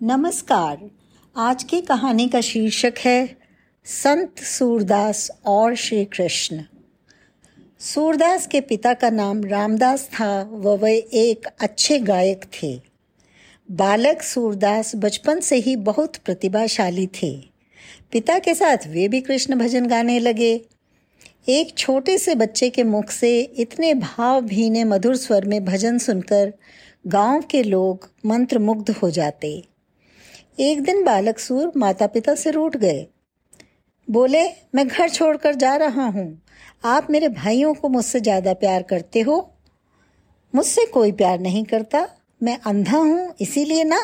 नमस्कार। आज की कहानी का शीर्षक है, संत सूरदास और श्री कृष्ण सूरदास के पिता का नाम रामदास था व वह एक अच्छे गायक थे। बालक सूरदास बचपन से ही बहुत प्रतिभाशाली थे। पिता के साथ वे भी कृष्ण भजन गाने लगे। एक छोटे से बच्चे के मुख से इतने भाव भीने मधुर स्वर में भजन सुनकर गाँव के लोग मंत्रमुग्ध हो जाते। एक दिन बालक सूर माता पिता से रूठ गए। बोले, मैं घर छोड़कर जा रहा हूँ। आप मेरे भाइयों को मुझसे ज़्यादा प्यार करते हो? मुझसे कोई प्यार नहीं करता। मैं अंधा हूँ, इसीलिए ना।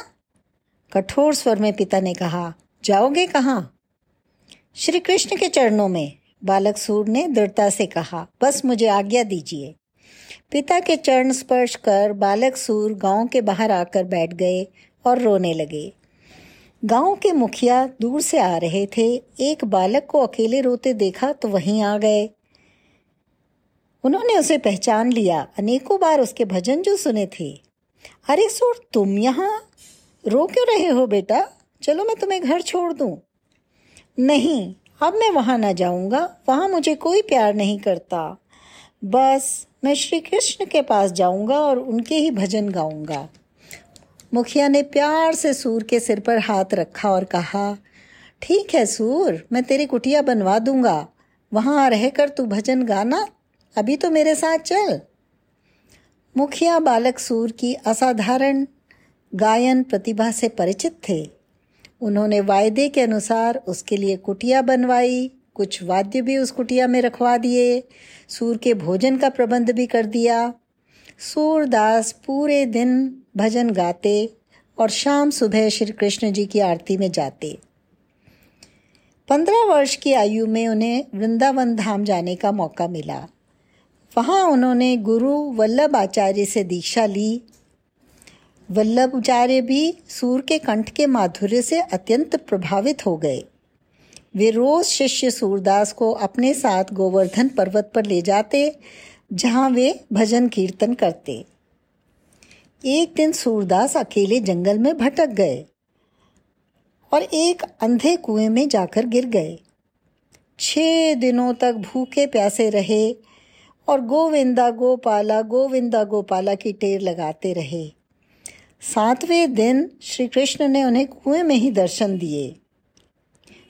कठोर स्वर में पिता ने कहा, जाओगे कहाँ? श्री कृष्ण के चरणों में। बालक सूर ने दृढ़ता से कहा, बस मुझे आज्ञा दीजिए। पिता के चरण स्पर्श कर बालक सूर गाँव के बाहर आकर बैठ गए और रोने लगे। गाँव के मुखिया दूर से आ रहे थे। एक बालक को अकेले रोते देखा तो वहीं आ गए। उन्होंने उसे पहचान लिया। अनेकों बार उसके भजन जो सुने थे। अरे सुर, तुम यहाँ रो क्यों रहे हो बेटा? चलो मैं तुम्हें घर छोड़ दूँ। नहीं, अब मैं वहाँ ना जाऊँगा। वहाँ मुझे कोई प्यार नहीं करता। बस मैं श्री कृष्ण के पास जाऊँगा और उनके ही भजन गाऊँगा। मुखिया ने प्यार से सूर के सिर पर हाथ रखा और कहा, ठीक है सूर, मैं तेरी कुटिया बनवा दूँगा। वहाँ रहकर तू भजन गाना, अभी तो मेरे साथ चल। मुखिया बालक सूर की असाधारण गायन प्रतिभा से परिचित थे। उन्होंने वायदे के अनुसार उसके लिए कुटिया बनवाई, कुछ वाद्य भी उस कुटिया में रखवा दिए, सूर के भोजन का प्रबंध भी कर दिया। सूरदास पूरे दिन भजन गाते और शाम सुबह श्री कृष्ण जी की आरती में जाते। पंद्रह वर्ष की आयु में उन्हें वृंदावन धाम जाने का मौका मिला। वहाँ उन्होंने गुरु वल्लभ आचार्य से दीक्षा ली। वल्लभ आचार्य भी सूर के कंठ के माधुर्य से अत्यंत प्रभावित हो गए। वे रोज शिष्य सूरदास को अपने साथ गोवर्धन पर्वत पर ले जाते, जहाँ वे भजन कीर्तन करते। एक दिन सूरदास अकेले जंगल में भटक गए और एक अंधे कुएँ में जाकर गिर गए। छह दिनों तक भूखे प्यासे रहे और गोविंदा गोपाला गोविंदा गोपाला की टेर लगाते रहे। सातवें दिन श्री कृष्ण ने उन्हें कुएँ में ही दर्शन दिए।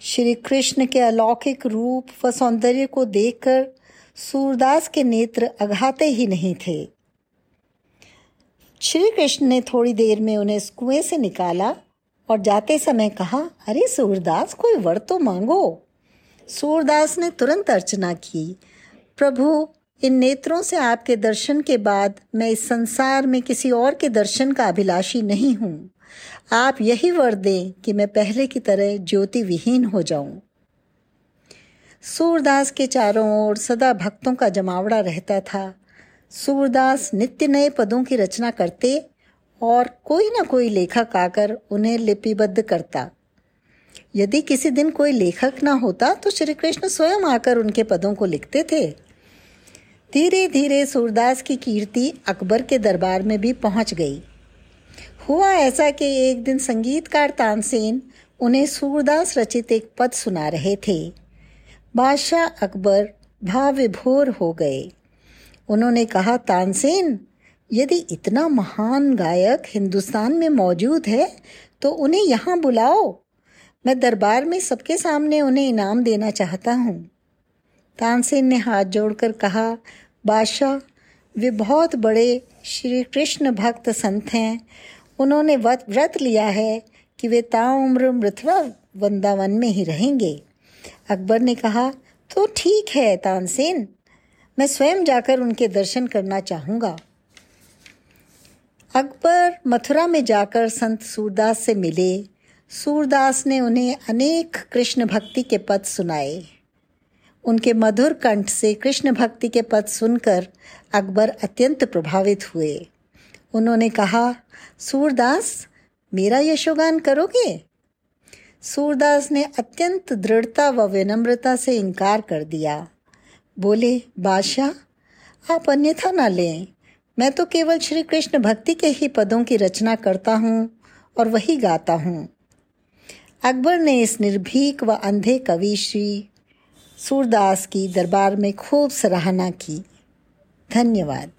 श्री कृष्ण के अलौकिक रूप व सौंदर्य को देखकर सूरदास के नेत्र अघाते ही नहीं थे। श्री कृष्ण ने थोड़ी देर में उन्हें कुएँ से निकाला और जाते समय कहा, अरे सूरदास, कोई वर तो मांगो। सूरदास ने तुरंत अर्चना की, प्रभु, इन नेत्रों से आपके दर्शन के बाद मैं इस संसार में किसी और के दर्शन का अभिलाषी नहीं हूँ। आप यही वर दें कि मैं पहले की तरह ज्योति विहीन हो जाऊँ। सूरदास के चारों ओर सदा भक्तों का जमावड़ा रहता था। सूरदास नित्य नए पदों की रचना करते और कोई ना कोई लेखक आकर उन्हें लिपिबद्ध करता। यदि किसी दिन कोई लेखक ना होता तो श्री कृष्ण स्वयं आकर उनके पदों को लिखते थे। धीरे धीरे सूरदास की कीर्ति अकबर के दरबार में भी पहुँच गई। हुआ ऐसा कि एक दिन संगीतकार तानसेन उन्हें सूरदास रचित एक पद सुना रहे थे। बादशाह अकबर भाव विभोर हो गए। उन्होंने कहा, तानसेन, यदि इतना महान गायक हिंदुस्तान में मौजूद है तो उन्हें यहाँ बुलाओ। मैं दरबार में सबके सामने उन्हें इनाम देना चाहता हूँ। तानसेन ने हाथ जोड़कर कहा, बादशाह, वे बहुत बड़े श्री कृष्ण भक्त संत हैं। उन्होंने व्रत लिया है कि वे ताउम्र मृथवा वृंदावन में ही रहेंगे। अकबर ने कहा तो ठीक है तानसेन मैं स्वयं जाकर उनके दर्शन करना चाहूँगा। अकबर मथुरा में जाकर संत सूरदास से मिले। सूरदास ने उन्हें अनेक कृष्ण भक्ति के पद सुनाए। उनके मधुर कंठ से कृष्ण भक्ति के पद सुनकर अकबर अत्यंत प्रभावित हुए। उन्होंने कहा, सूरदास, मेरा यशोगान करोगे? सूरदास ने अत्यंत दृढ़ता व विनम्रता से इनकार कर दिया। बोले, बादशाह, आप अन्यथा ना लें। मैं तो केवल श्री कृष्ण भक्ति के ही पदों की रचना करता हूँ और वही गाता हूँ। अकबर ने इस निर्भीक व अंधे कवि श्री सूरदास की दरबार में खूब सराहना की। धन्यवाद।